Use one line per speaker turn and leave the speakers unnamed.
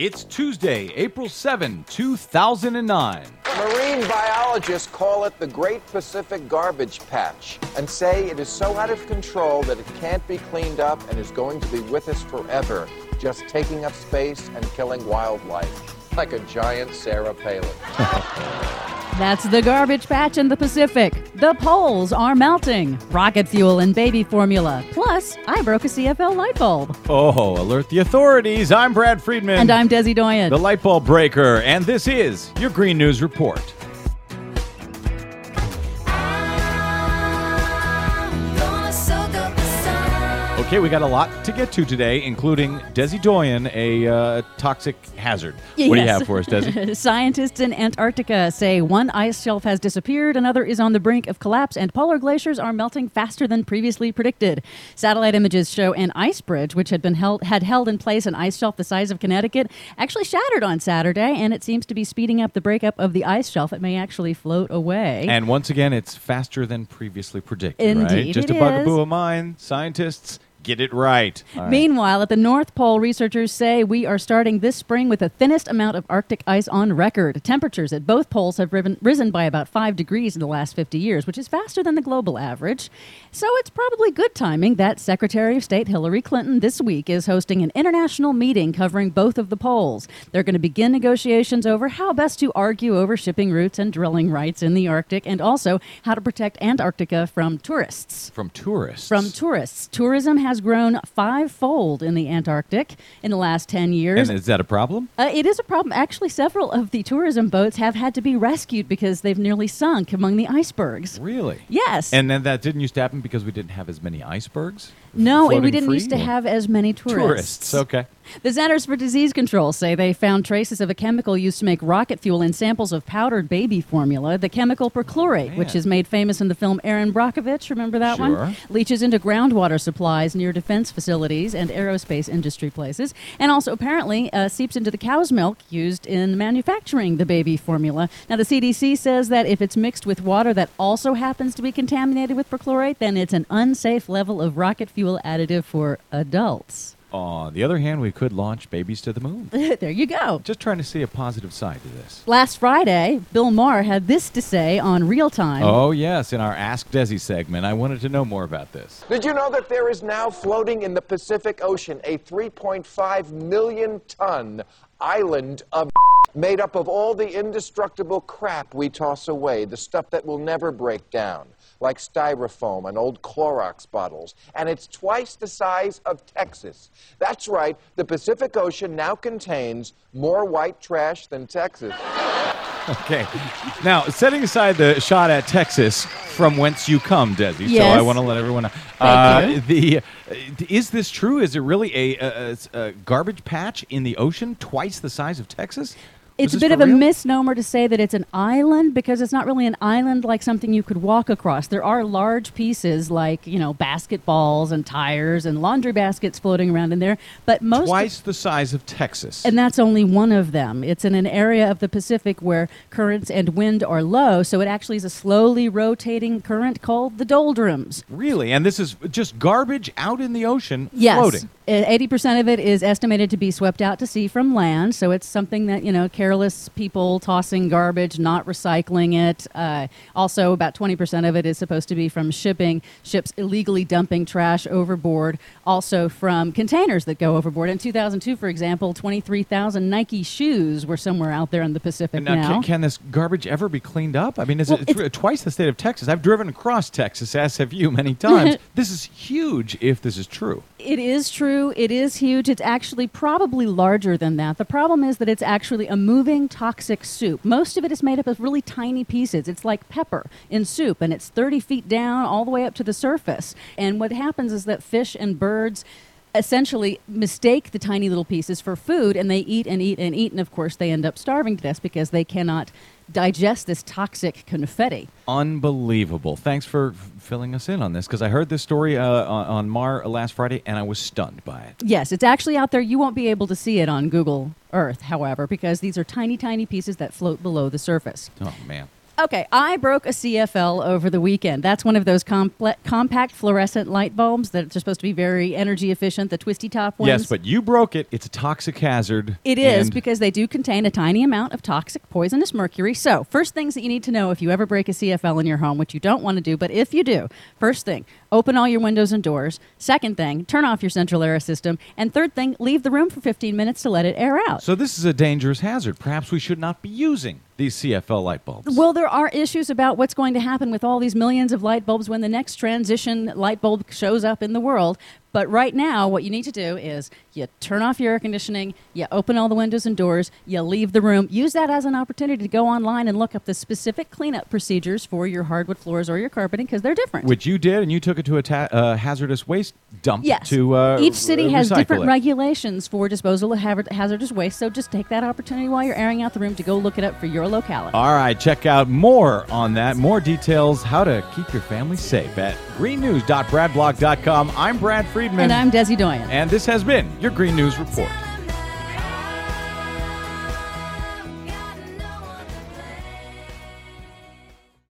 It's Tuesday, April 7, 2009.
Marine biologists call it the Great Pacific Garbage Patch and say it is so out of control that it can't be cleaned up and is going to be with us forever, just taking up space and killing wildlife, like a giant Sarah Palin.
That's the garbage patch in the Pacific. The poles are melting. Rocket fuel and baby formula. Plus, I broke a CFL light bulb.
Oh, alert the authorities. I'm Brad Friedman.
And I'm Desi Doyen.
the light bulb breaker, and this is your Green News Report. Okay, we got a lot to get to today, including Desi Doyen, a uh, toxic hazard. What do you have for us, Desi?
Scientists in Antarctica say one ice shelf has disappeared, another is on the brink of collapse, and polar glaciers are melting faster than previously predicted. Satellite images show an ice bridge, which had been held had held in place an ice shelf the size of Connecticut, actually shattered on Saturday, and it seems to be speeding up the breakup of the ice shelf. It may actually float away.
and once again, it's faster than previously predicted, right?
Indeed
Just
it
a bugaboo
is.
of mine. Scientists, get it right. All right.
Meanwhile, at the North Pole, researchers say we are starting this spring with the thinnest amount of Arctic ice on record. Temperatures at both poles have riven, risen by about 5 degrees in the last 50 years, which is faster than the global average. So it's probably good timing that Secretary of State Hillary Clinton this week is hosting an international meeting covering both of the poles. They're going to begin negotiations over how best to argue over shipping routes and drilling rights in the Arctic and also how to protect Antarctica from tourists
From tourists.
from tourists. Tourism has grown fivefold in the Antarctic in the last 10 years.
and is that a problem?
Uh, it is a problem. Actually, several of the tourism boats have had to be rescued because they've nearly sunk among the icebergs.
Really?
Yes.
And then that didn't used to happen because we didn't have as many icebergs?
no, and we didn't
free?
used to have as many tourists.
Tourists, okay.
The Centers for Disease Control say they found traces of a chemical used to make rocket fuel in samples of powdered baby formula, the chemical perchlorate, which is made famous in the film Erin Brockovich. Remember that
Sure.
one? Leaches into groundwater supplies near defense facilities and aerospace industry places, and also apparently uh, seeps into the cow's milk used in manufacturing the baby formula. Now, the CDC says that if it's mixed with water that also happens to be contaminated with perchlorate, then it's an unsafe level of rocket fuel additive for adults.
On the other hand, we could launch babies to the moon.
there you go.
Just trying to see a positive side to this.
Last Friday, Bill Maher had this to say on Real Time.
Oh, yes, in our Ask Desi segment. I wanted to know more about this.
Did you know that there is now floating in the Pacific Ocean a 3.5 million ton island of made up of all the indestructible crap we toss away, the stuff that will never break down, like styrofoam and old Clorox bottles. And it's twice the size of Texas. That's right, the Pacific Ocean now contains more white trash than Texas.
Okay. Now, setting aside the shot at Texas, from whence you come, Desi.
Yes.
So I want to let everyone know.
Thank
uh, The uh, is this true? Is it really a, a, a- a garbage patch in the ocean, twice the size of Texas?
It's a bit of a
real?
misnomer to say that it's an island because it's not really an island like something you could walk across. There are large pieces like, you know, basketballs and tires and laundry baskets floating around in there, but most
Twice the size of Texas.
and that's only one of them. It's in an area of the Pacific where currents and wind are low, so it actually is a slowly rotating current called the doldrums.
really? And this is just garbage out in the ocean
Yes.
floating.
Eighty percent of it is estimated to be swept out to sea from land, so it's something that you know careless people tossing garbage, not recycling it. Uh, also, about twenty percent of it is supposed to be from shipping ships illegally dumping trash overboard. Also, from containers that go overboard. In two thousand two, for example, twenty three thousand Nike shoes were somewhere out there in the Pacific
And now,
now.
Can, can this garbage ever be cleaned up? I mean, is
Well,
it
it's-
it's twice the state of Texas? I've driven across Texas, as have you, many times. this is huge if this is true.
It is true. It is huge. It's actually probably larger than that. The problem is that it's actually a moving toxic soup. Most of it is made up of really tiny pieces. It's like pepper in soup, and it's 30 feet down all the way up to the surface. And what happens is that fish and birds essentially mistake the tiny little pieces for food and they eat and eat and eat and of course they end up starving to death because they cannot digest this toxic confetti
Unbelievable. Thanks for filling us in on this because I heard this story uh, on, on Maher last Friday and I was stunned by it.
Yes, it's actually out there. You won't be able to see it on Google Earth, however, because these are tiny, tiny pieces that float below the surface.
Oh, man.
Okay, I broke a CFL over the weekend. That's one of those comple- compact fluorescent light bulbs that are supposed to be very energy efficient, the twisty top ones.
Yes, but you broke it. It's a toxic hazard.
It is because they do contain a tiny amount of toxic poisonous mercury. So, first things that you need to know if you ever break a CFL in your home, which you don't want to do, but if you do, first thing, open all your windows and doors. Second thing, turn off your central air system. And third thing, leave the room for 15 minutes to let it air out.
So this is a dangerous hazard. Perhaps we should not be using these CFL light bulbs.
Well, there are issues about what's going to happen with all these millions of light bulbs when the next transition light bulb shows up in the world. But right now, what you need to do is you turn off your air conditioning, you open all the windows and doors, you leave the room. Use that as an opportunity to go online and look up the specific cleanup procedures for your hardwood floors or your carpeting because they're different.
Which you did, and you took it to a ta- uh, hazardous waste dump.
Yes.
To uh,
Each city
r-
has different
it.
regulations for disposal of hazard- hazardous waste, so just take that opportunity while you're airing out the room to go look it up for your locality.
All right, check out more on that, more details, how to keep your family safe at greennews.bradblog.com. I'm Brad Friedman.
and I'm Desi Doyen.
And this has been your Green News Report.